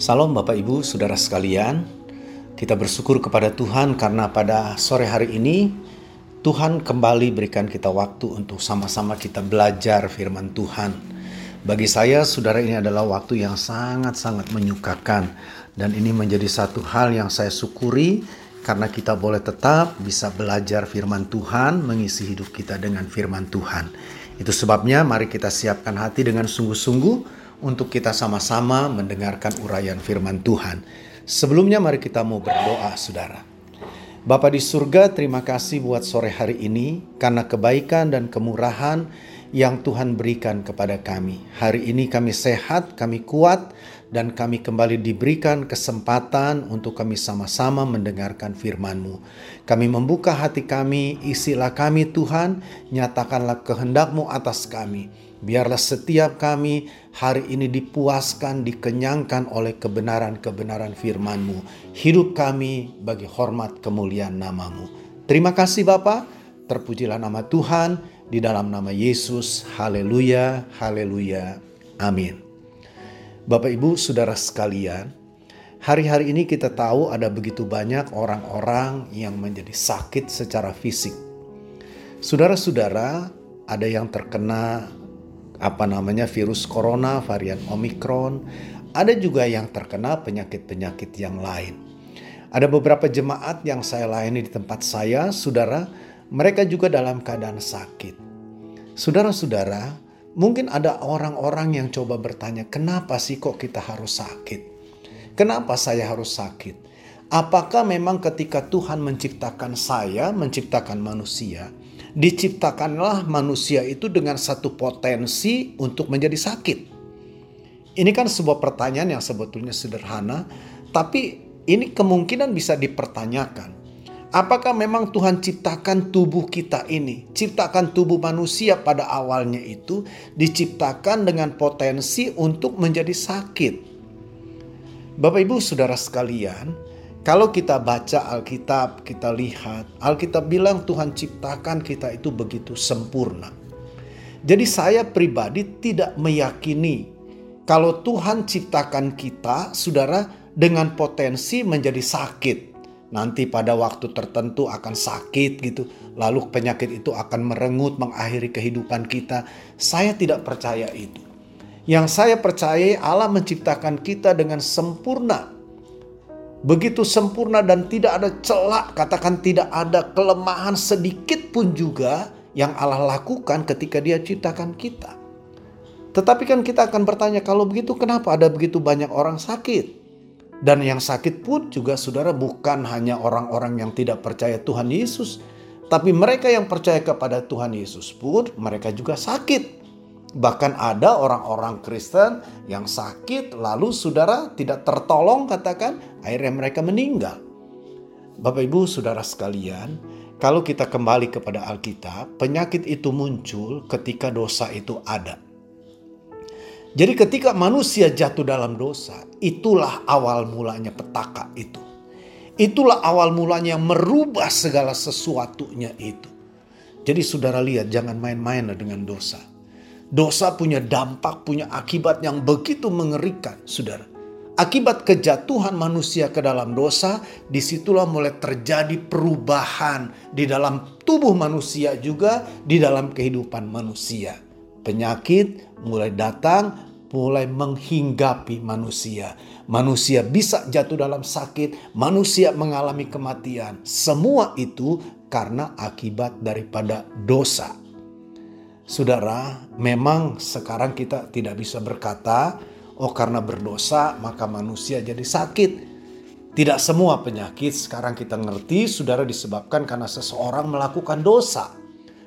Salam Bapak Ibu, Saudara sekalian. Kita bersyukur kepada Tuhan karena pada sore hari ini Tuhan kembali berikan kita waktu untuk sama-sama kita belajar firman Tuhan. Bagi saya, saudara ini adalah waktu yang sangat-sangat menyukakan dan ini menjadi satu hal yang saya syukuri karena kita boleh tetap bisa belajar firman Tuhan, mengisi hidup kita dengan firman Tuhan. Itu sebabnya mari kita siapkan hati dengan sungguh-sungguh untuk kita sama-sama mendengarkan uraian firman Tuhan. Sebelumnya mari kita mau berdoa saudara. Bapa di surga terima kasih buat sore hari ini karena kebaikan dan kemurahan yang Tuhan berikan kepada kami. Hari ini kami sehat, kami kuat, dan kami kembali diberikan kesempatan untuk kami sama-sama mendengarkan firman-Mu. Kami membuka hati kami, isilah kami Tuhan, nyatakanlah kehendak-Mu atas kami Biarlah setiap kami hari ini dipuaskan, dikenyangkan oleh kebenaran-kebenaran firman-Mu. Hidup kami bagi hormat kemuliaan namamu. Terima kasih Bapa, terpujilah nama Tuhan di dalam nama Yesus. Haleluya, haleluya, amin. Bapak Ibu, Saudara sekalian, hari-hari ini kita tahu ada begitu banyak orang-orang yang menjadi sakit secara fisik. Saudara-saudara, ada yang terkena apa namanya virus corona varian Omicron, ada juga yang terkena penyakit-penyakit yang lain. Ada beberapa jemaat yang saya layani di tempat saya, saudara, mereka juga dalam keadaan sakit. Saudara-saudara, mungkin ada orang-orang yang coba bertanya, kenapa sih kok kita harus sakit? Kenapa saya harus sakit? Apakah memang ketika Tuhan menciptakan saya, menciptakan manusia, diciptakanlah manusia itu dengan satu potensi untuk menjadi sakit. Ini kan sebuah pertanyaan yang sebetulnya sederhana, tapi ini kemungkinan bisa dipertanyakan. Apakah memang Tuhan ciptakan tubuh kita ini, ciptakan tubuh manusia pada awalnya itu diciptakan dengan potensi untuk menjadi sakit? Bapak Ibu Saudara sekalian, kalau kita baca Alkitab, kita lihat, Alkitab bilang Tuhan ciptakan kita itu begitu sempurna. Jadi saya pribadi tidak meyakini kalau Tuhan ciptakan kita, saudara, dengan potensi menjadi sakit. Nanti pada waktu tertentu akan sakit gitu. Lalu penyakit itu akan merengut mengakhiri kehidupan kita. Saya tidak percaya itu. Yang saya percaya Allah menciptakan kita dengan sempurna begitu sempurna dan tidak ada celak, katakan tidak ada kelemahan sedikit pun juga yang Allah lakukan ketika Dia ciptakan kita. Tetapi kan kita akan bertanya, kalau begitu kenapa ada begitu banyak orang sakit? Dan yang sakit pun juga saudara bukan hanya orang-orang yang tidak percaya Tuhan Yesus, tapi mereka yang percaya kepada Tuhan Yesus pun mereka juga sakit. Bahkan ada orang-orang Kristen yang sakit lalu saudara tidak tertolong katakan akhirnya mereka meninggal. Bapak Ibu saudara sekalian, kalau kita kembali kepada Alkitab, penyakit itu muncul ketika dosa itu ada. Jadi ketika manusia jatuh dalam dosa, itulah awal mulanya petaka itu. Itulah awal mulanya yang merubah segala sesuatunya itu. Jadi saudara lihat jangan main-main dengan dosa. Dosa punya dampak, punya akibat yang begitu mengerikan, saudara. Akibat kejatuhan manusia ke dalam dosa, di situlah mulai terjadi perubahan di dalam tubuh manusia juga, di dalam kehidupan manusia. Penyakit mulai datang, mulai menghinggapi manusia. Manusia bisa jatuh dalam sakit, manusia mengalami kematian. Semua itu karena akibat daripada dosa. Saudara, memang sekarang kita tidak bisa berkata, oh karena berdosa maka manusia jadi sakit. Tidak semua penyakit sekarang kita ngerti, saudara disebabkan karena seseorang melakukan dosa.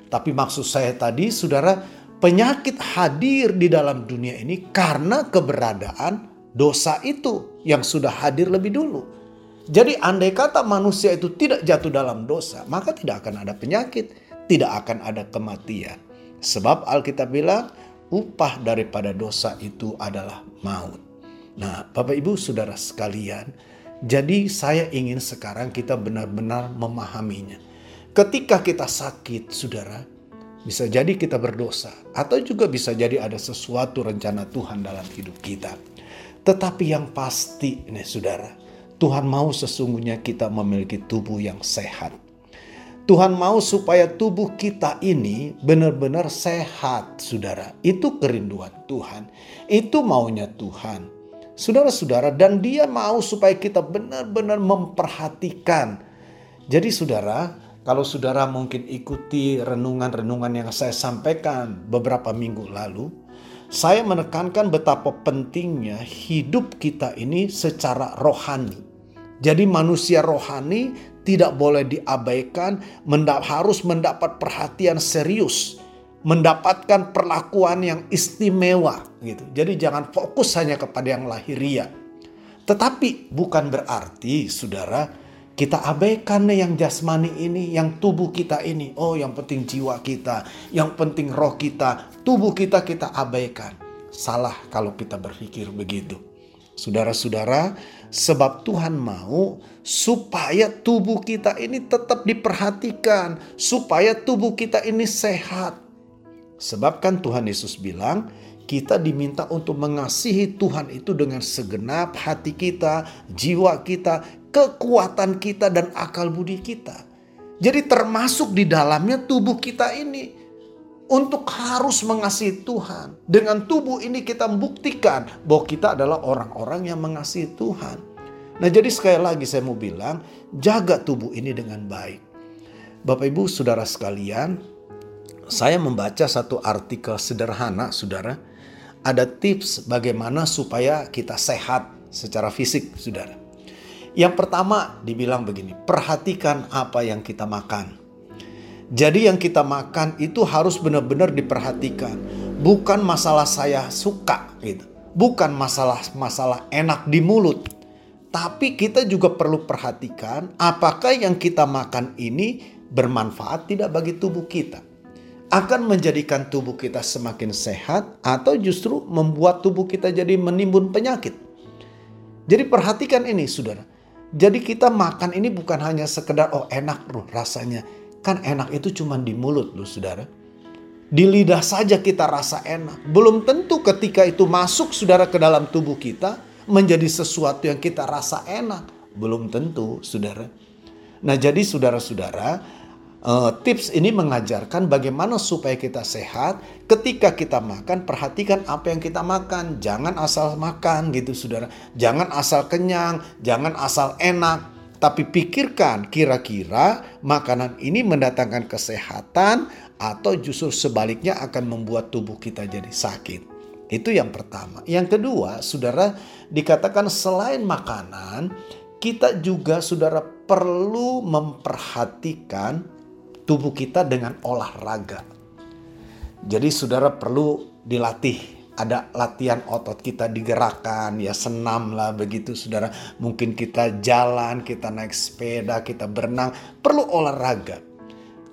Tapi maksud saya tadi, saudara, penyakit hadir di dalam dunia ini karena keberadaan dosa itu yang sudah hadir lebih dulu. Jadi andai kata manusia itu tidak jatuh dalam dosa, maka tidak akan ada penyakit, tidak akan ada kematian. Sebab Alkitab bilang upah daripada dosa itu adalah maut. Nah, Bapak Ibu Saudara sekalian, jadi saya ingin sekarang kita benar-benar memahaminya. Ketika kita sakit, Saudara, bisa jadi kita berdosa atau juga bisa jadi ada sesuatu rencana Tuhan dalam hidup kita. Tetapi yang pasti nih saudara, Tuhan mau sesungguhnya kita memiliki tubuh yang sehat. Tuhan mau supaya tubuh kita ini benar-benar sehat, saudara. Itu kerinduan Tuhan. Itu maunya Tuhan. Saudara-saudara, dan dia mau supaya kita benar-benar memperhatikan. Jadi saudara, kalau saudara mungkin ikuti renungan-renungan yang saya sampaikan beberapa minggu lalu, saya menekankan betapa pentingnya hidup kita ini secara rohani. Jadi manusia rohani tidak boleh diabaikan, mendap harus mendapat perhatian serius, mendapatkan perlakuan yang istimewa gitu. Jadi jangan fokus hanya kepada yang lahiria. Tetapi bukan berarti saudara kita abaikan nih yang jasmani ini, yang tubuh kita ini. Oh, yang penting jiwa kita, yang penting roh kita, tubuh kita kita abaikan. Salah kalau kita berpikir begitu. Saudara-saudara, sebab Tuhan mau supaya tubuh kita ini tetap diperhatikan, supaya tubuh kita ini sehat. Sebab kan Tuhan Yesus bilang, kita diminta untuk mengasihi Tuhan itu dengan segenap hati kita, jiwa kita, kekuatan kita, dan akal budi kita. Jadi termasuk di dalamnya tubuh kita ini untuk harus mengasihi Tuhan. Dengan tubuh ini kita membuktikan bahwa kita adalah orang-orang yang mengasihi Tuhan. Nah jadi sekali lagi saya mau bilang, jaga tubuh ini dengan baik. Bapak Ibu Saudara sekalian, saya membaca satu artikel sederhana Saudara. Ada tips bagaimana supaya kita sehat secara fisik Saudara. Yang pertama dibilang begini, perhatikan apa yang kita makan. Jadi yang kita makan itu harus benar-benar diperhatikan. Bukan masalah saya suka gitu. Bukan masalah masalah enak di mulut. Tapi kita juga perlu perhatikan apakah yang kita makan ini bermanfaat tidak bagi tubuh kita. Akan menjadikan tubuh kita semakin sehat atau justru membuat tubuh kita jadi menimbun penyakit. Jadi perhatikan ini saudara. Jadi kita makan ini bukan hanya sekedar oh enak loh rasanya Kan enak itu cuma di mulut loh saudara. Di lidah saja kita rasa enak. Belum tentu ketika itu masuk saudara ke dalam tubuh kita menjadi sesuatu yang kita rasa enak. Belum tentu saudara. Nah jadi saudara-saudara uh, tips ini mengajarkan bagaimana supaya kita sehat. Ketika kita makan, perhatikan apa yang kita makan. Jangan asal makan gitu saudara. Jangan asal kenyang, jangan asal enak. Tapi pikirkan kira-kira makanan ini mendatangkan kesehatan atau justru sebaliknya akan membuat tubuh kita jadi sakit. Itu yang pertama. Yang kedua, saudara, dikatakan selain makanan, kita juga saudara perlu memperhatikan tubuh kita dengan olahraga. Jadi saudara perlu dilatih ada latihan otot kita digerakkan ya senam lah begitu saudara. Mungkin kita jalan kita naik sepeda kita berenang perlu olahraga.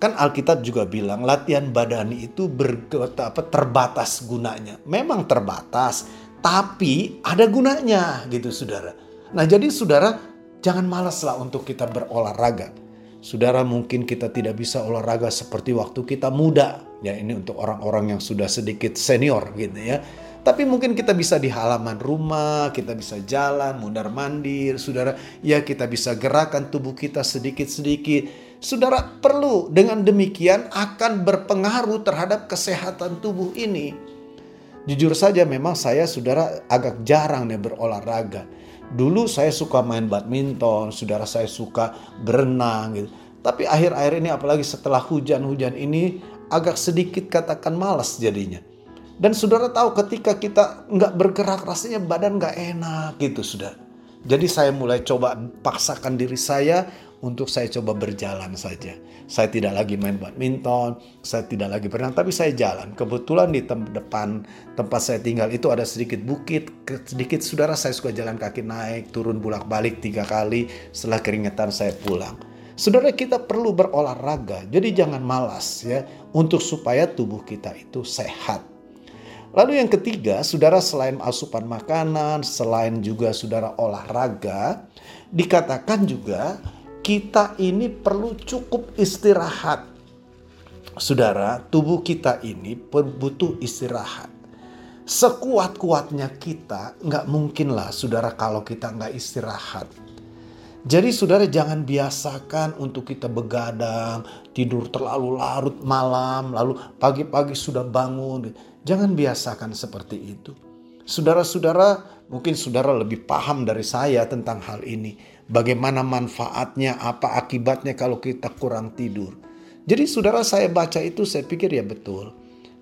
Kan Alkitab juga bilang latihan badani itu ber, apa, terbatas gunanya. Memang terbatas tapi ada gunanya gitu saudara. Nah jadi saudara jangan malas lah untuk kita berolahraga. Saudara mungkin kita tidak bisa olahraga seperti waktu kita muda. Ya ini untuk orang-orang yang sudah sedikit senior gitu ya. Tapi mungkin kita bisa di halaman rumah, kita bisa jalan, mundar mandir, saudara. Ya kita bisa gerakan tubuh kita sedikit-sedikit. Saudara perlu dengan demikian akan berpengaruh terhadap kesehatan tubuh ini. Jujur saja memang saya saudara agak jarang nih berolahraga Dulu saya suka main badminton, saudara saya suka berenang gitu. Tapi akhir-akhir ini apalagi setelah hujan-hujan ini agak sedikit katakan malas jadinya. Dan saudara tahu ketika kita nggak bergerak rasanya badan nggak enak gitu sudah. Jadi saya mulai coba paksakan diri saya untuk saya coba berjalan saja. Saya tidak lagi main badminton, saya tidak lagi berenang, tapi saya jalan. Kebetulan di tem depan tempat saya tinggal itu ada sedikit bukit, sedikit saudara saya suka jalan kaki naik, turun bolak-balik tiga kali, setelah keringetan saya pulang. Saudara kita perlu berolahraga, jadi jangan malas ya, untuk supaya tubuh kita itu sehat. Lalu yang ketiga, saudara selain asupan makanan, selain juga saudara olahraga, dikatakan juga kita ini perlu cukup istirahat. Saudara, tubuh kita ini butuh istirahat. Sekuat-kuatnya kita nggak mungkin lah saudara kalau kita nggak istirahat. Jadi saudara jangan biasakan untuk kita begadang, tidur terlalu larut malam, lalu pagi-pagi sudah bangun. Jangan biasakan seperti itu. Saudara-saudara, mungkin saudara lebih paham dari saya tentang hal ini. Bagaimana manfaatnya, apa akibatnya kalau kita kurang tidur. Jadi saudara saya baca itu saya pikir ya betul.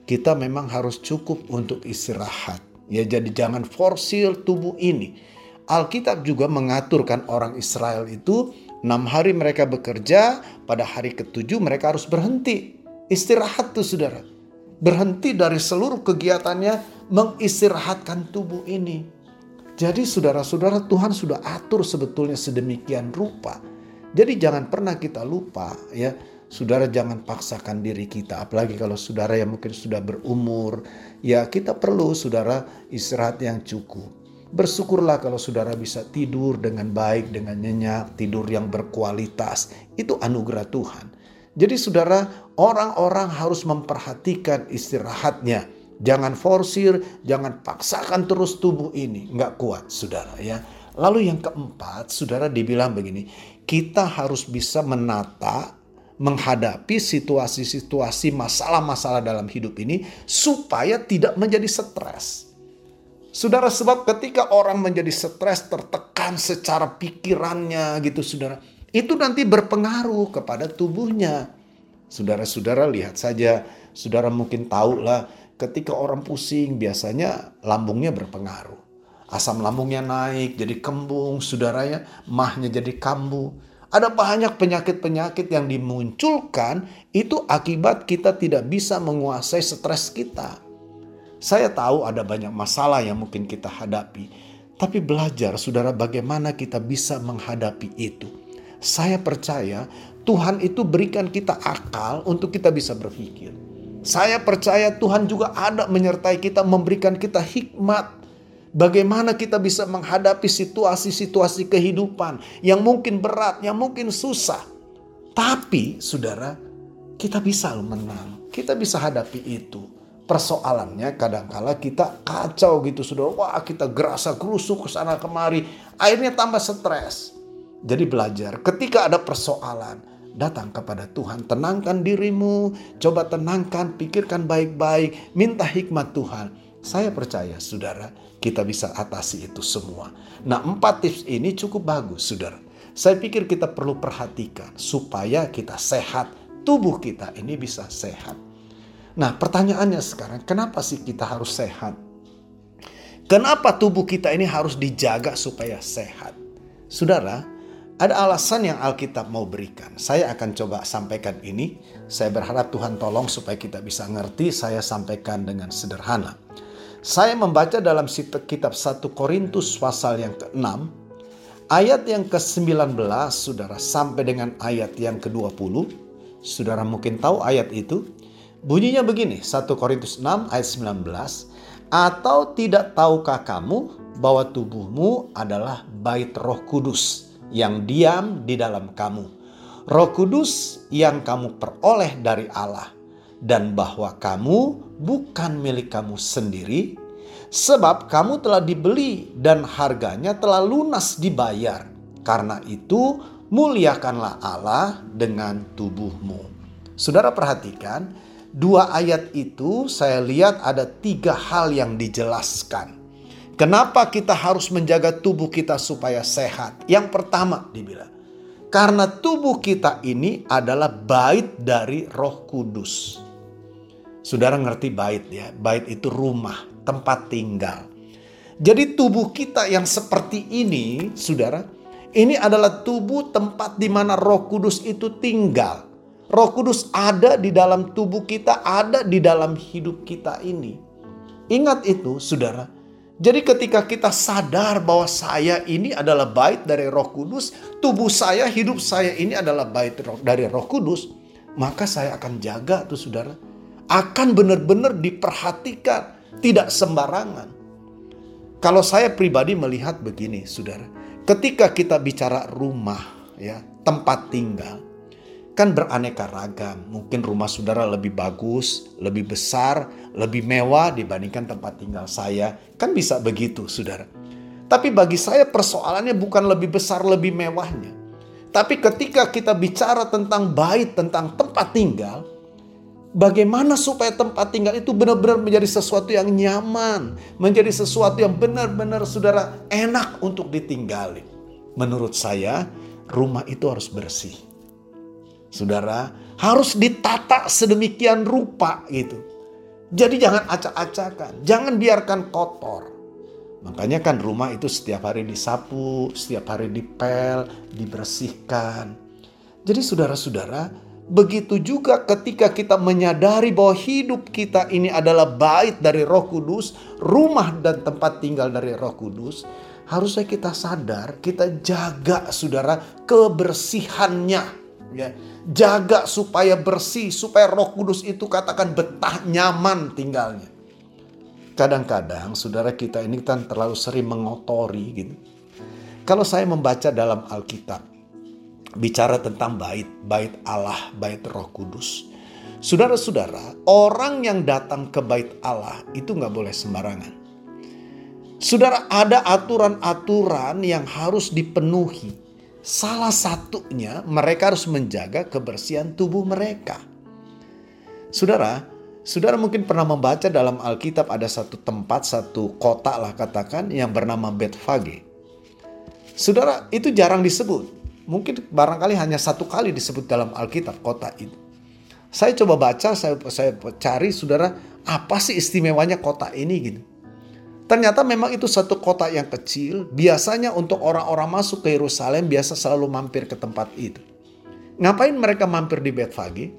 Kita memang harus cukup untuk istirahat. Ya jadi jangan forsir tubuh ini Alkitab juga mengaturkan orang Israel itu enam hari mereka bekerja, pada hari ketujuh mereka harus berhenti. Istirahat tuh saudara. Berhenti dari seluruh kegiatannya mengistirahatkan tubuh ini. Jadi saudara-saudara Tuhan sudah atur sebetulnya sedemikian rupa. Jadi jangan pernah kita lupa ya. Saudara jangan paksakan diri kita apalagi kalau saudara yang mungkin sudah berumur ya kita perlu saudara istirahat yang cukup. Bersyukurlah kalau saudara bisa tidur dengan baik, dengan nyenyak, tidur yang berkualitas. Itu anugerah Tuhan. Jadi saudara, orang-orang harus memperhatikan istirahatnya. Jangan forsir, jangan paksakan terus tubuh ini. Nggak kuat saudara ya. Lalu yang keempat, saudara dibilang begini. Kita harus bisa menata menghadapi situasi-situasi masalah-masalah dalam hidup ini supaya tidak menjadi stres. Saudara, sebab ketika orang menjadi stres, tertekan secara pikirannya gitu saudara. Itu nanti berpengaruh kepada tubuhnya. Saudara-saudara lihat saja, saudara mungkin tahu lah ketika orang pusing biasanya lambungnya berpengaruh. Asam lambungnya naik jadi kembung, saudaranya mahnya jadi kambuh. Ada banyak penyakit-penyakit yang dimunculkan itu akibat kita tidak bisa menguasai stres kita. Saya tahu ada banyak masalah yang mungkin kita hadapi, tapi belajar, saudara, bagaimana kita bisa menghadapi itu. Saya percaya Tuhan itu berikan kita akal untuk kita bisa berpikir. Saya percaya Tuhan juga ada menyertai kita, memberikan kita hikmat. Bagaimana kita bisa menghadapi situasi-situasi kehidupan yang mungkin berat, yang mungkin susah. Tapi, saudara, kita bisa menang. Kita bisa hadapi itu persoalannya kadangkala kita kacau gitu sudah wah kita gerasa gerusuk ke sana kemari akhirnya tambah stres. Jadi belajar ketika ada persoalan datang kepada Tuhan tenangkan dirimu coba tenangkan pikirkan baik-baik minta hikmat Tuhan. Saya percaya saudara kita bisa atasi itu semua. Nah empat tips ini cukup bagus saudara. Saya pikir kita perlu perhatikan supaya kita sehat tubuh kita ini bisa sehat Nah, pertanyaannya sekarang, kenapa sih kita harus sehat? Kenapa tubuh kita ini harus dijaga supaya sehat? Saudara, ada alasan yang Alkitab mau berikan. Saya akan coba sampaikan ini. Saya berharap Tuhan tolong supaya kita bisa ngerti. Saya sampaikan dengan sederhana. Saya membaca dalam kitab 1 Korintus pasal yang ke-6 ayat yang ke-19 Saudara sampai dengan ayat yang ke-20. Saudara mungkin tahu ayat itu. Bunyinya begini, 1 Korintus 6 ayat 19. Atau tidak tahukah kamu bahwa tubuhmu adalah bait roh kudus yang diam di dalam kamu. Roh kudus yang kamu peroleh dari Allah. Dan bahwa kamu bukan milik kamu sendiri. Sebab kamu telah dibeli dan harganya telah lunas dibayar. Karena itu muliakanlah Allah dengan tubuhmu. Saudara perhatikan, dua ayat itu saya lihat ada tiga hal yang dijelaskan. Kenapa kita harus menjaga tubuh kita supaya sehat? Yang pertama dibilang, karena tubuh kita ini adalah bait dari Roh Kudus. Saudara ngerti bait ya? Bait itu rumah, tempat tinggal. Jadi tubuh kita yang seperti ini, Saudara, ini adalah tubuh tempat di mana Roh Kudus itu tinggal. Roh Kudus ada di dalam tubuh kita, ada di dalam hidup kita ini. Ingat itu, saudara. Jadi ketika kita sadar bahwa saya ini adalah bait dari Roh Kudus, tubuh saya, hidup saya ini adalah bait dari Roh Kudus, maka saya akan jaga tuh saudara. Akan benar-benar diperhatikan, tidak sembarangan. Kalau saya pribadi melihat begini, saudara. Ketika kita bicara rumah, ya, tempat tinggal, kan beraneka ragam. Mungkin rumah saudara lebih bagus, lebih besar, lebih mewah dibandingkan tempat tinggal saya. Kan bisa begitu, saudara. Tapi bagi saya persoalannya bukan lebih besar, lebih mewahnya. Tapi ketika kita bicara tentang bait, tentang tempat tinggal, bagaimana supaya tempat tinggal itu benar-benar menjadi sesuatu yang nyaman, menjadi sesuatu yang benar-benar saudara enak untuk ditinggali. Menurut saya, rumah itu harus bersih. Saudara, harus ditata sedemikian rupa gitu. Jadi jangan acak-acakan, jangan biarkan kotor. Makanya kan rumah itu setiap hari disapu, setiap hari dipel, dibersihkan. Jadi saudara-saudara, begitu juga ketika kita menyadari bahwa hidup kita ini adalah bait dari Roh Kudus, rumah dan tempat tinggal dari Roh Kudus, harusnya kita sadar, kita jaga saudara kebersihannya. Ya, jaga supaya bersih, supaya Roh Kudus itu katakan betah nyaman tinggalnya. Kadang-kadang saudara kita ini kan terlalu sering mengotori gitu. Kalau saya membaca dalam Alkitab, bicara tentang bait, bait Allah, bait roh kudus. Saudara-saudara, orang yang datang ke bait Allah itu nggak boleh sembarangan. Saudara, ada aturan-aturan yang harus dipenuhi. Salah satunya mereka harus menjaga kebersihan tubuh mereka. Saudara, Saudara mungkin pernah membaca dalam Alkitab ada satu tempat, satu kota lah katakan yang bernama Betfage. Saudara itu jarang disebut. Mungkin barangkali hanya satu kali disebut dalam Alkitab kota itu. Saya coba baca, saya, saya cari saudara apa sih istimewanya kota ini gitu. Ternyata memang itu satu kota yang kecil. Biasanya untuk orang-orang masuk ke Yerusalem biasa selalu mampir ke tempat itu. Ngapain mereka mampir di Betfage?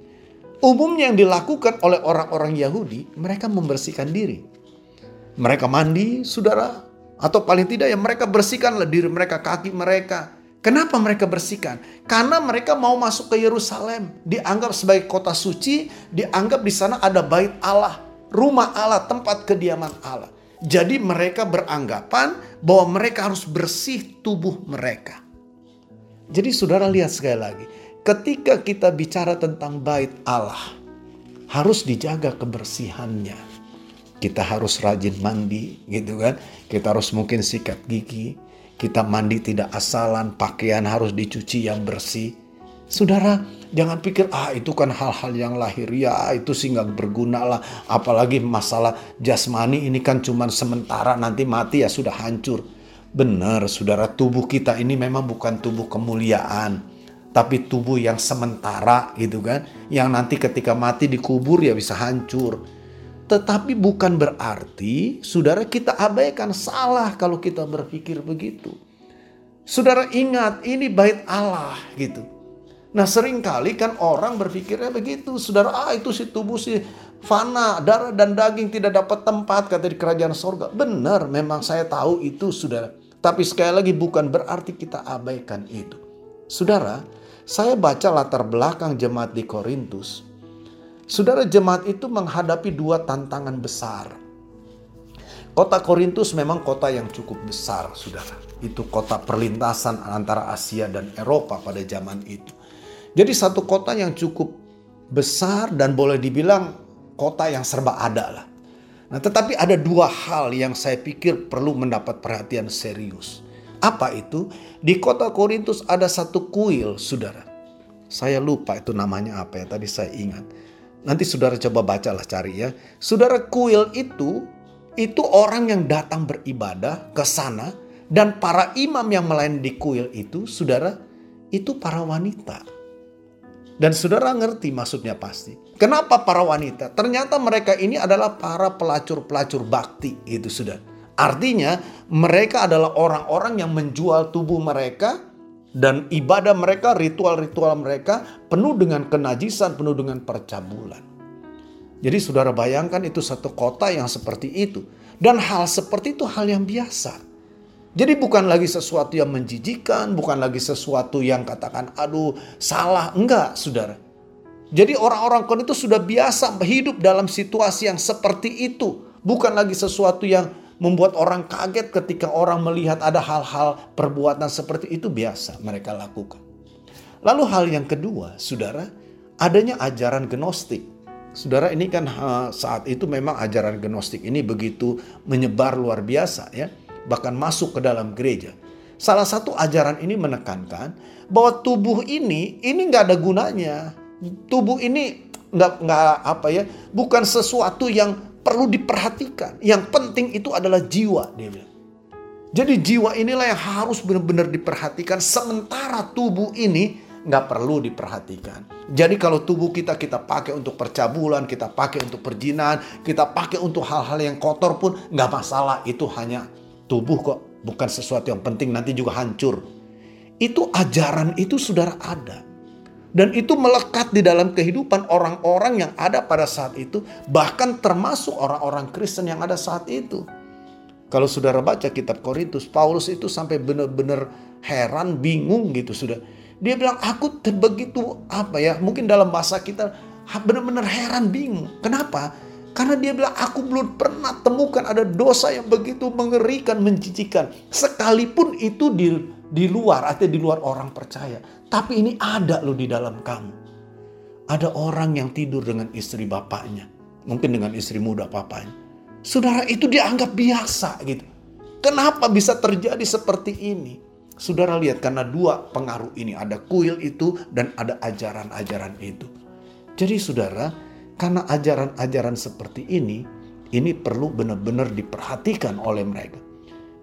Umumnya yang dilakukan oleh orang-orang Yahudi, mereka membersihkan diri. Mereka mandi, saudara, atau paling tidak ya mereka bersihkanlah diri mereka, kaki mereka. Kenapa mereka bersihkan? Karena mereka mau masuk ke Yerusalem, dianggap sebagai kota suci, dianggap di sana ada bait Allah, rumah Allah, tempat kediaman Allah. Jadi mereka beranggapan bahwa mereka harus bersih tubuh mereka. Jadi saudara lihat sekali lagi, ketika kita bicara tentang bait Allah, harus dijaga kebersihannya. Kita harus rajin mandi, gitu kan? Kita harus mungkin sikat gigi. Kita mandi tidak asalan, pakaian harus dicuci yang bersih. Saudara, jangan pikir ah itu kan hal-hal yang lahir. Ya itu sih nggak berguna lah. Apalagi masalah jasmani ini kan cuma sementara nanti mati ya sudah hancur. Benar, saudara, tubuh kita ini memang bukan tubuh kemuliaan tapi tubuh yang sementara gitu kan. Yang nanti ketika mati dikubur ya bisa hancur. Tetapi bukan berarti saudara kita abaikan. Salah kalau kita berpikir begitu. Saudara ingat ini bait Allah gitu nah sering kali kan orang berpikirnya begitu saudara ah itu si tubuh si fana darah dan daging tidak dapat tempat kata di kerajaan sorga benar memang saya tahu itu saudara tapi sekali lagi bukan berarti kita abaikan itu saudara saya baca latar belakang jemaat di Korintus. Saudara jemaat itu menghadapi dua tantangan besar. Kota Korintus memang kota yang cukup besar, saudara. Itu kota perlintasan antara Asia dan Eropa pada zaman itu. Jadi satu kota yang cukup besar dan boleh dibilang kota yang serba ada lah. Nah tetapi ada dua hal yang saya pikir perlu mendapat perhatian serius. Apa itu? Di kota Korintus ada satu kuil, saudara. Saya lupa itu namanya apa ya, tadi saya ingat. Nanti saudara coba bacalah cari ya. Saudara kuil itu, itu orang yang datang beribadah ke sana. Dan para imam yang melayani di kuil itu, saudara, itu para wanita. Dan saudara ngerti maksudnya pasti. Kenapa para wanita? Ternyata mereka ini adalah para pelacur-pelacur bakti itu sudah. Artinya mereka adalah orang-orang yang menjual tubuh mereka dan ibadah mereka, ritual-ritual mereka penuh dengan kenajisan, penuh dengan percabulan. Jadi saudara bayangkan itu satu kota yang seperti itu. Dan hal seperti itu hal yang biasa. Jadi bukan lagi sesuatu yang menjijikan, bukan lagi sesuatu yang katakan aduh salah. Enggak saudara. Jadi orang-orang kon itu sudah biasa hidup dalam situasi yang seperti itu. Bukan lagi sesuatu yang membuat orang kaget ketika orang melihat ada hal-hal perbuatan seperti itu biasa mereka lakukan. Lalu hal yang kedua, saudara, adanya ajaran gnostik. Saudara ini kan saat itu memang ajaran gnostik ini begitu menyebar luar biasa ya. Bahkan masuk ke dalam gereja. Salah satu ajaran ini menekankan bahwa tubuh ini ini nggak ada gunanya. Tubuh ini nggak nggak apa ya, bukan sesuatu yang perlu diperhatikan. Yang penting itu adalah jiwa, dia bilang. Jadi jiwa inilah yang harus benar-benar diperhatikan sementara tubuh ini nggak perlu diperhatikan. Jadi kalau tubuh kita kita pakai untuk percabulan, kita pakai untuk perjinan, kita pakai untuk hal-hal yang kotor pun nggak masalah. Itu hanya tubuh kok, bukan sesuatu yang penting nanti juga hancur. Itu ajaran itu saudara ada. Dan itu melekat di dalam kehidupan orang-orang yang ada pada saat itu, bahkan termasuk orang-orang Kristen yang ada saat itu. Kalau saudara baca kitab Korintus, Paulus itu sampai benar-benar heran, bingung gitu sudah. Dia bilang, aku begitu apa ya, mungkin dalam bahasa kita benar-benar heran, bingung. Kenapa? Karena dia bilang, aku belum pernah temukan ada dosa yang begitu mengerikan, menjijikan. Sekalipun itu di, di luar, atau di luar orang percaya. Tapi ini ada loh di dalam kamu. Ada orang yang tidur dengan istri bapaknya. Mungkin dengan istri muda papanya Saudara itu dianggap biasa gitu. Kenapa bisa terjadi seperti ini? Saudara lihat karena dua pengaruh ini ada kuil itu dan ada ajaran-ajaran itu. Jadi saudara, karena ajaran-ajaran seperti ini, ini perlu benar-benar diperhatikan oleh mereka.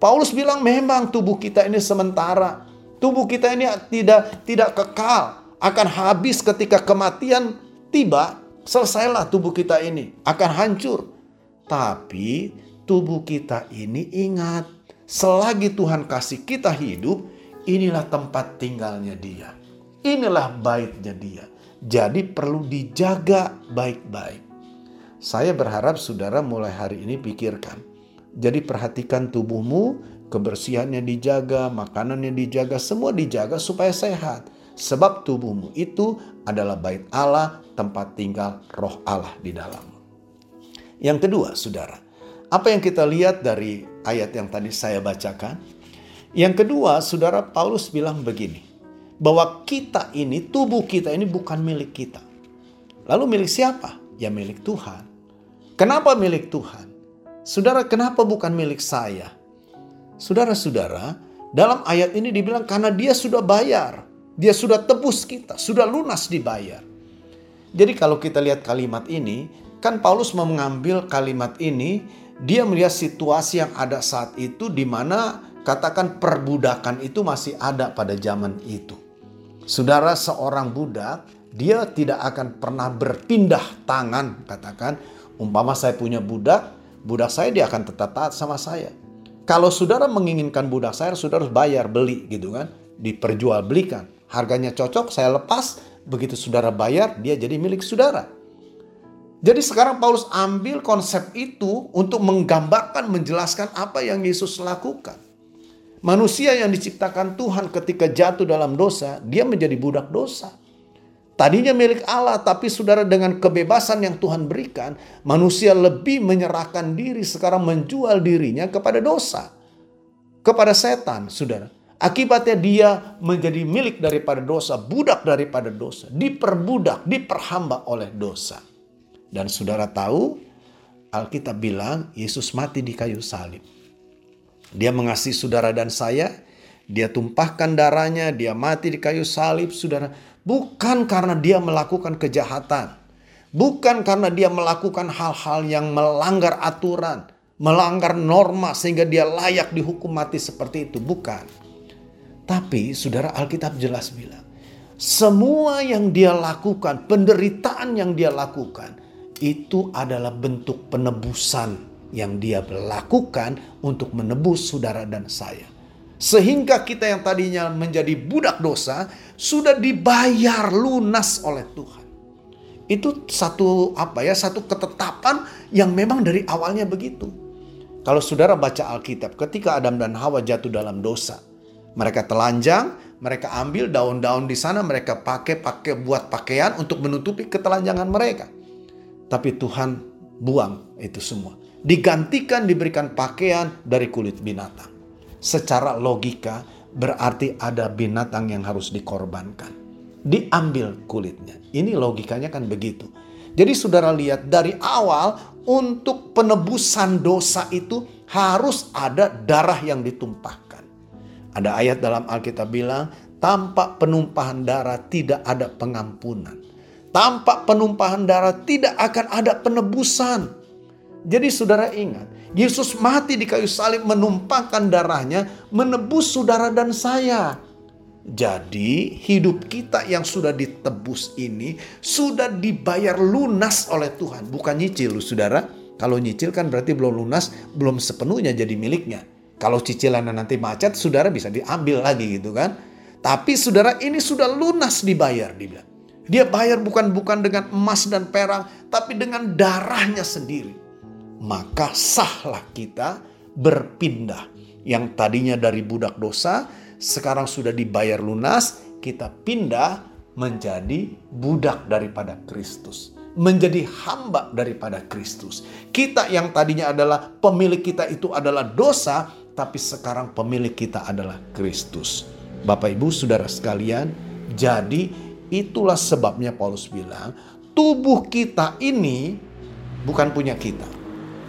Paulus bilang memang tubuh kita ini sementara. Tubuh kita ini tidak tidak kekal, akan habis ketika kematian tiba, selesailah tubuh kita ini akan hancur. Tapi tubuh kita ini ingat, selagi Tuhan kasih kita hidup, inilah tempat tinggalnya dia. Inilah baitnya dia. Jadi perlu dijaga baik-baik. Saya berharap saudara mulai hari ini pikirkan. Jadi perhatikan tubuhmu, kebersihannya dijaga, makanannya dijaga, semua dijaga supaya sehat. Sebab tubuhmu itu adalah bait Allah, tempat tinggal roh Allah di dalammu. Yang kedua, saudara, apa yang kita lihat dari ayat yang tadi saya bacakan? Yang kedua, saudara Paulus bilang begini, bahwa kita ini, tubuh kita ini bukan milik kita. Lalu milik siapa? Ya milik Tuhan. Kenapa milik Tuhan? Saudara, kenapa bukan milik saya? Saudara-saudara, dalam ayat ini dibilang karena dia sudah bayar. Dia sudah tebus kita, sudah lunas dibayar. Jadi kalau kita lihat kalimat ini, Kan Paulus mengambil kalimat ini, dia melihat situasi yang ada saat itu di mana katakan perbudakan itu masih ada pada zaman itu. Saudara seorang budak, dia tidak akan pernah berpindah tangan, katakan umpama saya punya budak, budak saya dia akan tetap taat sama saya. Kalau saudara menginginkan budak saya, saudara harus bayar beli gitu kan, diperjualbelikan. Harganya cocok, saya lepas, begitu saudara bayar, dia jadi milik saudara. Jadi sekarang Paulus ambil konsep itu untuk menggambarkan, menjelaskan apa yang Yesus lakukan. Manusia yang diciptakan Tuhan ketika jatuh dalam dosa, dia menjadi budak dosa. Tadinya milik Allah, tapi saudara dengan kebebasan yang Tuhan berikan, manusia lebih menyerahkan diri sekarang menjual dirinya kepada dosa. Kepada setan, saudara. Akibatnya dia menjadi milik daripada dosa, budak daripada dosa, diperbudak, diperhamba oleh dosa. Dan saudara tahu, Alkitab bilang Yesus mati di kayu salib. Dia mengasihi saudara dan saya, dia tumpahkan darahnya, dia mati di kayu salib, saudara. Bukan karena dia melakukan kejahatan. Bukan karena dia melakukan hal-hal yang melanggar aturan, melanggar norma sehingga dia layak dihukum mati seperti itu. Bukan. Tapi saudara Alkitab jelas bilang, semua yang dia lakukan, penderitaan yang dia lakukan, itu adalah bentuk penebusan yang dia lakukan untuk menebus saudara dan saya. Sehingga kita yang tadinya menjadi budak dosa sudah dibayar lunas oleh Tuhan. Itu satu apa ya, satu ketetapan yang memang dari awalnya begitu. Kalau saudara baca Alkitab, ketika Adam dan Hawa jatuh dalam dosa, mereka telanjang, mereka ambil daun-daun di sana, mereka pakai pakai buat pakaian untuk menutupi ketelanjangan mereka. Tapi Tuhan buang itu semua. Digantikan diberikan pakaian dari kulit binatang. Secara logika berarti ada binatang yang harus dikorbankan. diambil kulitnya. Ini logikanya kan begitu. Jadi saudara lihat dari awal untuk penebusan dosa itu harus ada darah yang ditumpahkan. Ada ayat dalam Alkitab bilang, tanpa penumpahan darah tidak ada pengampunan. Tanpa penumpahan darah tidak akan ada penebusan. Jadi saudara ingat, Yesus mati di kayu salib menumpahkan darahnya menebus saudara dan saya. Jadi hidup kita yang sudah ditebus ini sudah dibayar lunas oleh Tuhan. Bukan nyicil saudara. Kalau nyicil kan berarti belum lunas, belum sepenuhnya jadi miliknya. Kalau cicilannya nanti macet, saudara bisa diambil lagi gitu kan. Tapi saudara ini sudah lunas dibayar dibilang. Dia bayar bukan bukan dengan emas dan perak, tapi dengan darahnya sendiri. Maka sahlah kita berpindah. Yang tadinya dari budak dosa, sekarang sudah dibayar lunas, kita pindah menjadi budak daripada Kristus. Menjadi hamba daripada Kristus. Kita yang tadinya adalah pemilik kita itu adalah dosa, tapi sekarang pemilik kita adalah Kristus. Bapak Ibu Saudara sekalian, jadi itulah sebabnya Paulus bilang, tubuh kita ini bukan punya kita,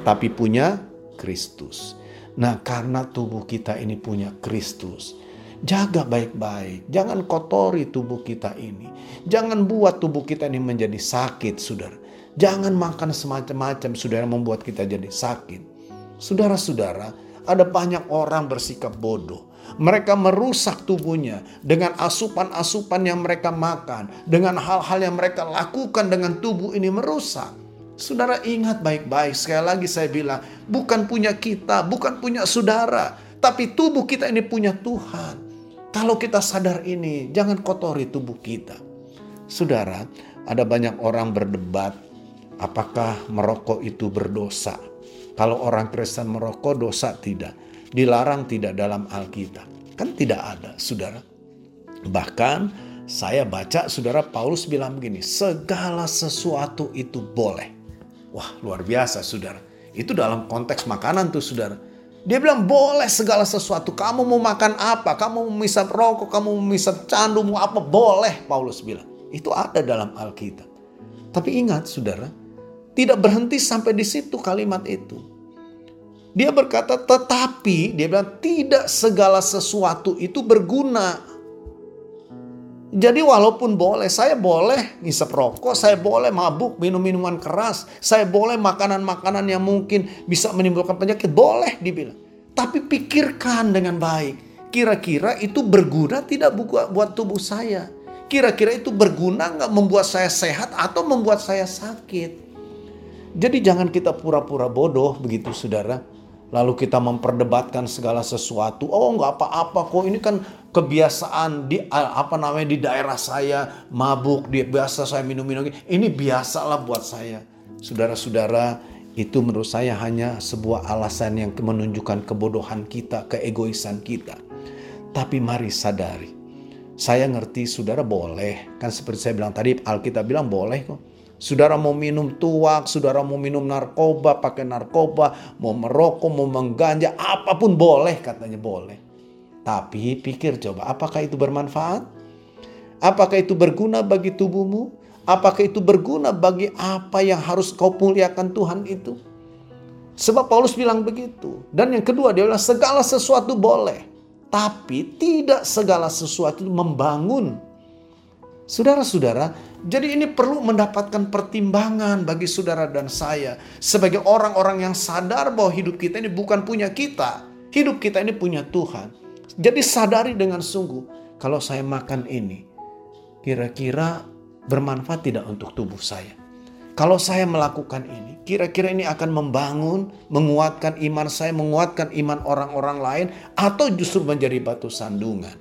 tapi punya Kristus. Nah, karena tubuh kita ini punya Kristus, Jaga baik-baik, jangan kotori tubuh kita ini. Jangan buat tubuh kita ini menjadi sakit, saudara. Jangan makan semacam-macam, saudara, membuat kita jadi sakit. Saudara-saudara, ada banyak orang bersikap bodoh. Mereka merusak tubuhnya dengan asupan-asupan yang mereka makan, dengan hal-hal yang mereka lakukan dengan tubuh ini merusak. Saudara ingat baik-baik, sekali lagi saya bilang, bukan punya kita, bukan punya saudara, tapi tubuh kita ini punya Tuhan. Kalau kita sadar ini, jangan kotori tubuh kita. Saudara, ada banyak orang berdebat apakah merokok itu berdosa. Kalau orang Kristen merokok dosa tidak. Dilarang tidak dalam Alkitab. Kan tidak ada, saudara. Bahkan saya baca saudara Paulus bilang begini, segala sesuatu itu boleh. Wah luar biasa saudara. Itu dalam konteks makanan tuh saudara. Dia bilang boleh segala sesuatu. Kamu mau makan apa? Kamu mau misap rokok? Kamu mau misap candu? Mau apa? Boleh Paulus bilang. Itu ada dalam Alkitab. Tapi ingat saudara. Tidak berhenti sampai di situ kalimat itu. Dia berkata tetapi dia bilang tidak segala sesuatu itu berguna. Jadi walaupun boleh, saya boleh ngisep rokok, saya boleh mabuk, minum minuman keras, saya boleh makanan-makanan yang mungkin bisa menimbulkan penyakit, boleh dibilang. Tapi pikirkan dengan baik. Kira-kira itu berguna tidak buat tubuh saya? Kira-kira itu berguna nggak membuat saya sehat atau membuat saya sakit? Jadi jangan kita pura-pura bodoh begitu saudara lalu kita memperdebatkan segala sesuatu. Oh, nggak apa-apa kok. Ini kan kebiasaan di apa namanya di daerah saya mabuk, dia biasa saya minum-minum. Ini biasalah buat saya. Saudara-saudara, itu menurut saya hanya sebuah alasan yang menunjukkan kebodohan kita, keegoisan kita. Tapi mari sadari. Saya ngerti saudara boleh. Kan seperti saya bilang tadi, Alkitab bilang boleh kok. Saudara mau minum tuak, saudara mau minum narkoba, pakai narkoba, mau merokok, mau mengganja, apa pun boleh katanya boleh. Tapi pikir coba, apakah itu bermanfaat? Apakah itu berguna bagi tubuhmu? Apakah itu berguna bagi apa yang harus kau muliakan Tuhan itu? Sebab Paulus bilang begitu. Dan yang kedua dia bilang segala sesuatu boleh. Tapi tidak segala sesuatu membangun. Saudara-saudara, jadi ini perlu mendapatkan pertimbangan bagi saudara dan saya. Sebagai orang-orang yang sadar bahwa hidup kita ini bukan punya kita. Hidup kita ini punya Tuhan. Jadi sadari dengan sungguh. Kalau saya makan ini, kira-kira bermanfaat tidak untuk tubuh saya? Kalau saya melakukan ini, kira-kira ini akan membangun, menguatkan iman saya, menguatkan iman orang-orang lain, atau justru menjadi batu sandungan.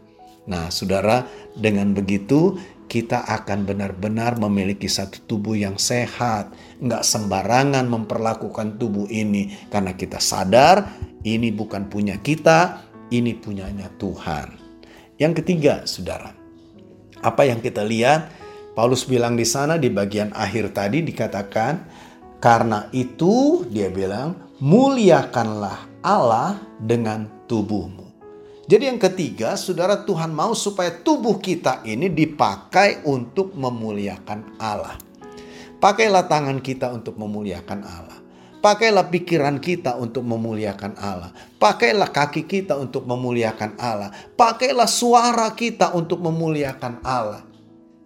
Nah, saudara, dengan begitu kita akan benar-benar memiliki satu tubuh yang sehat. Nggak sembarangan memperlakukan tubuh ini. Karena kita sadar ini bukan punya kita, ini punyanya Tuhan. Yang ketiga, saudara. Apa yang kita lihat? Paulus bilang di sana di bagian akhir tadi dikatakan, karena itu dia bilang, muliakanlah Allah dengan tubuhmu. Jadi yang ketiga, saudara Tuhan mau supaya tubuh kita ini dipakai untuk memuliakan Allah. Pakailah tangan kita untuk memuliakan Allah. Pakailah pikiran kita untuk memuliakan Allah. Pakailah kaki kita untuk memuliakan Allah. Pakailah suara kita untuk memuliakan Allah.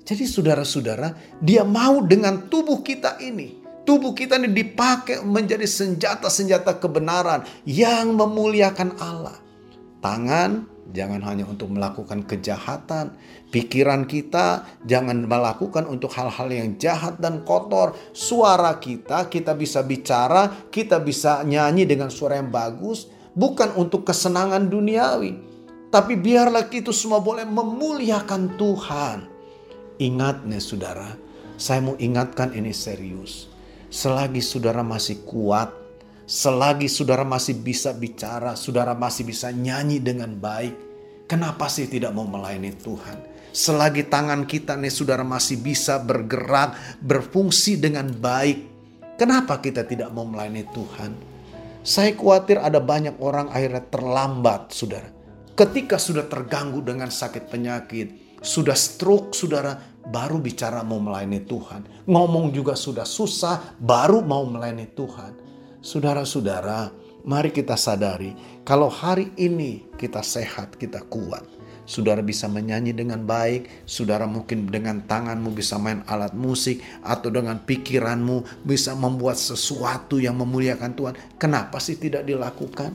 Jadi saudara-saudara, dia mau dengan tubuh kita ini. Tubuh kita ini dipakai menjadi senjata-senjata kebenaran yang memuliakan Allah. Tangan jangan hanya untuk melakukan kejahatan. Pikiran kita jangan melakukan untuk hal-hal yang jahat dan kotor. Suara kita, kita bisa bicara, kita bisa nyanyi dengan suara yang bagus. Bukan untuk kesenangan duniawi. Tapi biarlah itu semua boleh memuliakan Tuhan. Ingat nih saudara, saya mau ingatkan ini serius. Selagi saudara masih kuat, Selagi saudara masih bisa bicara, saudara masih bisa nyanyi dengan baik, kenapa sih tidak mau melayani Tuhan? Selagi tangan kita nih saudara masih bisa bergerak, berfungsi dengan baik, kenapa kita tidak mau melayani Tuhan? Saya khawatir ada banyak orang akhirnya terlambat, saudara. Ketika sudah terganggu dengan sakit penyakit, sudah stroke, saudara, baru bicara mau melayani Tuhan. Ngomong juga sudah susah, baru mau melayani Tuhan. Saudara-saudara, mari kita sadari kalau hari ini kita sehat, kita kuat. Saudara bisa menyanyi dengan baik, saudara mungkin dengan tanganmu bisa main alat musik atau dengan pikiranmu bisa membuat sesuatu yang memuliakan Tuhan. Kenapa sih tidak dilakukan?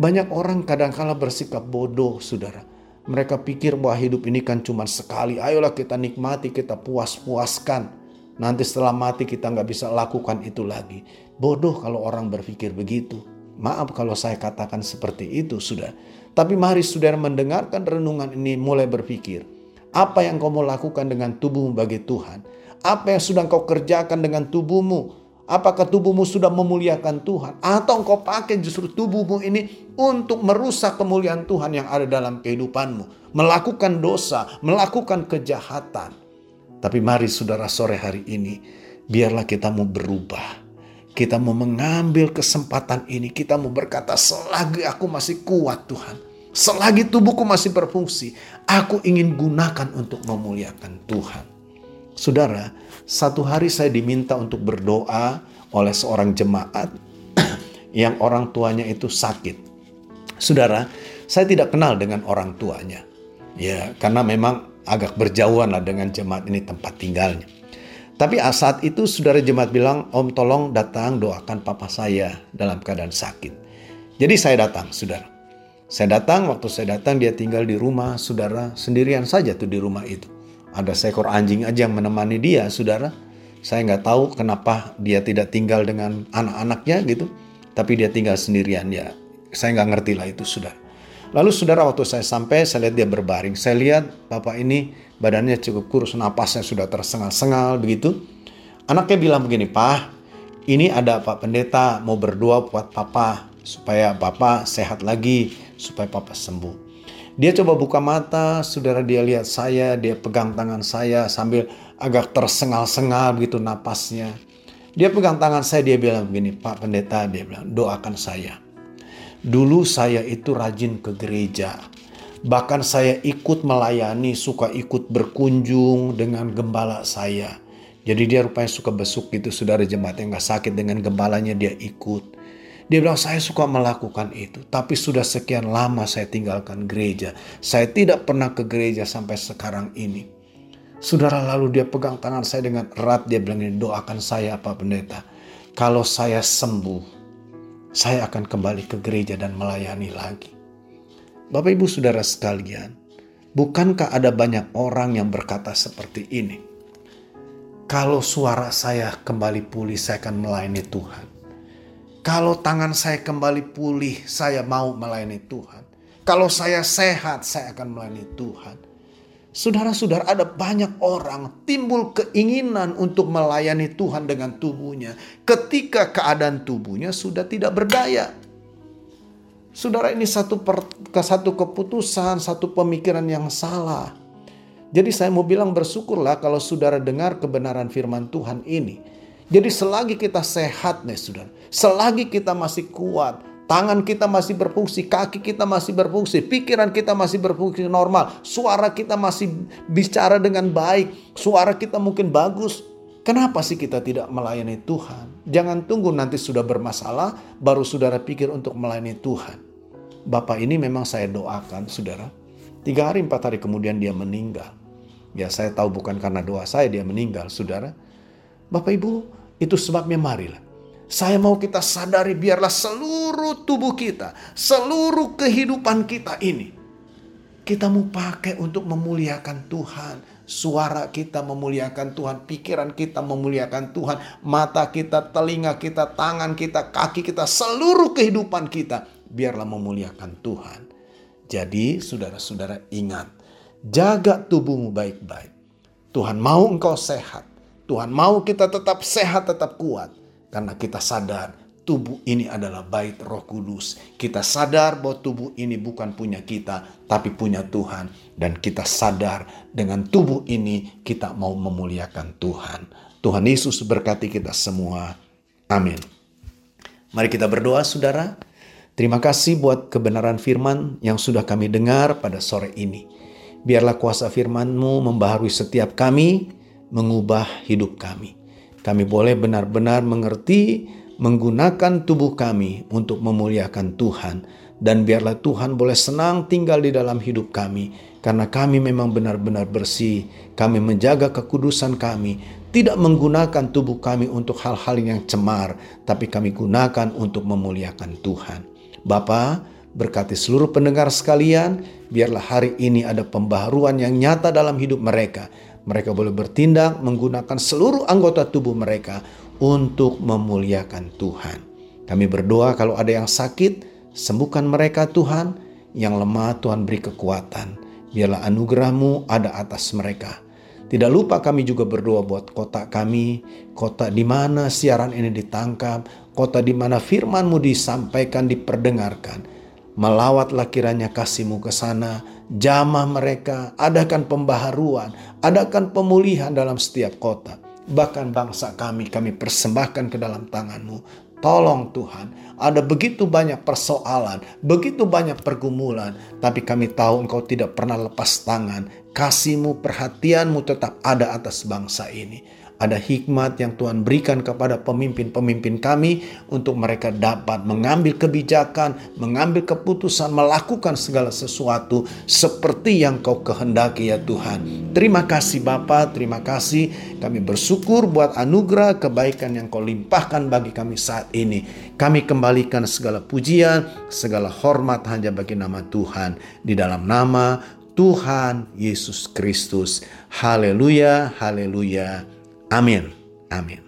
Banyak orang kadang-kala bersikap bodoh, saudara. Mereka pikir bahwa hidup ini kan cuma sekali. Ayolah kita nikmati, kita puas-puaskan. Nanti setelah mati kita nggak bisa lakukan itu lagi. Bodoh kalau orang berpikir begitu. Maaf kalau saya katakan seperti itu sudah. Tapi mari saudara mendengarkan renungan ini mulai berpikir. Apa yang kau mau lakukan dengan tubuhmu bagi Tuhan? Apa yang sudah kau kerjakan dengan tubuhmu? Apakah tubuhmu sudah memuliakan Tuhan? Atau engkau pakai justru tubuhmu ini untuk merusak kemuliaan Tuhan yang ada dalam kehidupanmu. Melakukan dosa, melakukan kejahatan. Tapi mari saudara sore hari ini, biarlah kita mau berubah. Kita mau mengambil kesempatan ini, kita mau berkata selagi aku masih kuat Tuhan. Selagi tubuhku masih berfungsi, aku ingin gunakan untuk memuliakan Tuhan. Saudara, satu hari saya diminta untuk berdoa oleh seorang jemaat yang orang tuanya itu sakit. Saudara, saya tidak kenal dengan orang tuanya. Ya, karena memang agak berjauhan lah dengan jemaat ini tempat tinggalnya. Tapi saat itu saudara jemaat bilang, Om tolong datang doakan papa saya dalam keadaan sakit. Jadi saya datang, saudara. Saya datang, waktu saya datang dia tinggal di rumah saudara sendirian saja tuh di rumah itu. Ada seekor anjing aja yang menemani dia, saudara. Saya nggak tahu kenapa dia tidak tinggal dengan anak-anaknya gitu. Tapi dia tinggal sendirian ya. Saya nggak ngerti lah itu, saudara. Lalu saudara waktu saya sampai, saya lihat dia berbaring. Saya lihat bapak ini badannya cukup kurus, napasnya sudah tersengal-sengal begitu. Anaknya bilang begini, Pak, ini ada Pak Pendeta mau berdoa buat Papa supaya Papa sehat lagi, supaya Papa sembuh. Dia coba buka mata, saudara dia lihat saya, dia pegang tangan saya sambil agak tersengal-sengal begitu napasnya. Dia pegang tangan saya, dia bilang begini, Pak Pendeta, dia bilang, doakan saya. Dulu saya itu rajin ke gereja. Bahkan saya ikut melayani, suka ikut berkunjung dengan gembala saya. Jadi dia rupanya suka besuk gitu, saudara jemaat yang gak sakit dengan gembalanya dia ikut. Dia bilang saya suka melakukan itu, tapi sudah sekian lama saya tinggalkan gereja. Saya tidak pernah ke gereja sampai sekarang ini. Saudara lalu dia pegang tangan saya dengan erat, dia bilang doakan saya Pak Pendeta. Kalau saya sembuh, saya akan kembali ke gereja dan melayani lagi. Bapak, ibu, saudara sekalian, bukankah ada banyak orang yang berkata seperti ini? Kalau suara saya kembali pulih, saya akan melayani Tuhan. Kalau tangan saya kembali pulih, saya mau melayani Tuhan. Kalau saya sehat, saya akan melayani Tuhan. Saudara-saudara, ada banyak orang timbul keinginan untuk melayani Tuhan dengan tubuhnya ketika keadaan tubuhnya sudah tidak berdaya. Saudara, ini satu per, satu keputusan, satu pemikiran yang salah. Jadi saya mau bilang bersyukurlah kalau saudara dengar kebenaran firman Tuhan ini. Jadi selagi kita sehat nih saudara, selagi kita masih kuat, Tangan kita masih berfungsi, kaki kita masih berfungsi, pikiran kita masih berfungsi normal, suara kita masih bicara dengan baik, suara kita mungkin bagus. Kenapa sih kita tidak melayani Tuhan? Jangan tunggu nanti sudah bermasalah, baru saudara pikir untuk melayani Tuhan. Bapak ini memang saya doakan, saudara. Tiga hari, empat hari kemudian dia meninggal. Ya saya tahu bukan karena doa saya dia meninggal, saudara. Bapak Ibu, itu sebabnya marilah saya mau kita sadari biarlah seluruh tubuh kita, seluruh kehidupan kita ini kita mau pakai untuk memuliakan Tuhan. Suara kita memuliakan Tuhan, pikiran kita memuliakan Tuhan, mata kita, telinga kita, tangan kita, kaki kita, seluruh kehidupan kita biarlah memuliakan Tuhan. Jadi, saudara-saudara ingat, jaga tubuhmu baik-baik. Tuhan mau engkau sehat. Tuhan mau kita tetap sehat, tetap kuat. Karena kita sadar tubuh ini adalah bait roh kudus. Kita sadar bahwa tubuh ini bukan punya kita, tapi punya Tuhan. Dan kita sadar dengan tubuh ini kita mau memuliakan Tuhan. Tuhan Yesus berkati kita semua. Amin. Mari kita berdoa saudara. Terima kasih buat kebenaran firman yang sudah kami dengar pada sore ini. Biarlah kuasa firman-Mu membaharui setiap kami, mengubah hidup kami. Kami boleh benar-benar mengerti menggunakan tubuh kami untuk memuliakan Tuhan. Dan biarlah Tuhan boleh senang tinggal di dalam hidup kami karena kami memang benar-benar bersih. Kami menjaga kekudusan kami tidak menggunakan tubuh kami untuk hal-hal yang cemar tapi kami gunakan untuk memuliakan Tuhan. Bapa berkati seluruh pendengar sekalian biarlah hari ini ada pembaharuan yang nyata dalam hidup mereka mereka boleh bertindak menggunakan seluruh anggota tubuh mereka untuk memuliakan Tuhan. Kami berdoa kalau ada yang sakit, sembuhkan mereka Tuhan. Yang lemah Tuhan beri kekuatan. Biarlah anugerahmu ada atas mereka. Tidak lupa kami juga berdoa buat kota kami, kota di mana siaran ini ditangkap, kota di mana firmanmu disampaikan, diperdengarkan. Melawatlah kiranya kasihmu ke sana, jamah mereka, adakan pembaharuan, adakan pemulihan dalam setiap kota. Bahkan bangsa kami, kami persembahkan ke dalam tanganmu. Tolong Tuhan, ada begitu banyak persoalan, begitu banyak pergumulan, tapi kami tahu Engkau tidak pernah lepas tangan. Kasihmu, perhatianmu tetap ada atas bangsa ini ada hikmat yang Tuhan berikan kepada pemimpin-pemimpin kami untuk mereka dapat mengambil kebijakan, mengambil keputusan, melakukan segala sesuatu seperti yang kau kehendaki ya Tuhan. Terima kasih Bapa, terima kasih. Kami bersyukur buat anugerah kebaikan yang kau limpahkan bagi kami saat ini. Kami kembalikan segala pujian, segala hormat hanya bagi nama Tuhan. Di dalam nama Tuhan Yesus Kristus. Haleluya, haleluya. Amin. Amin.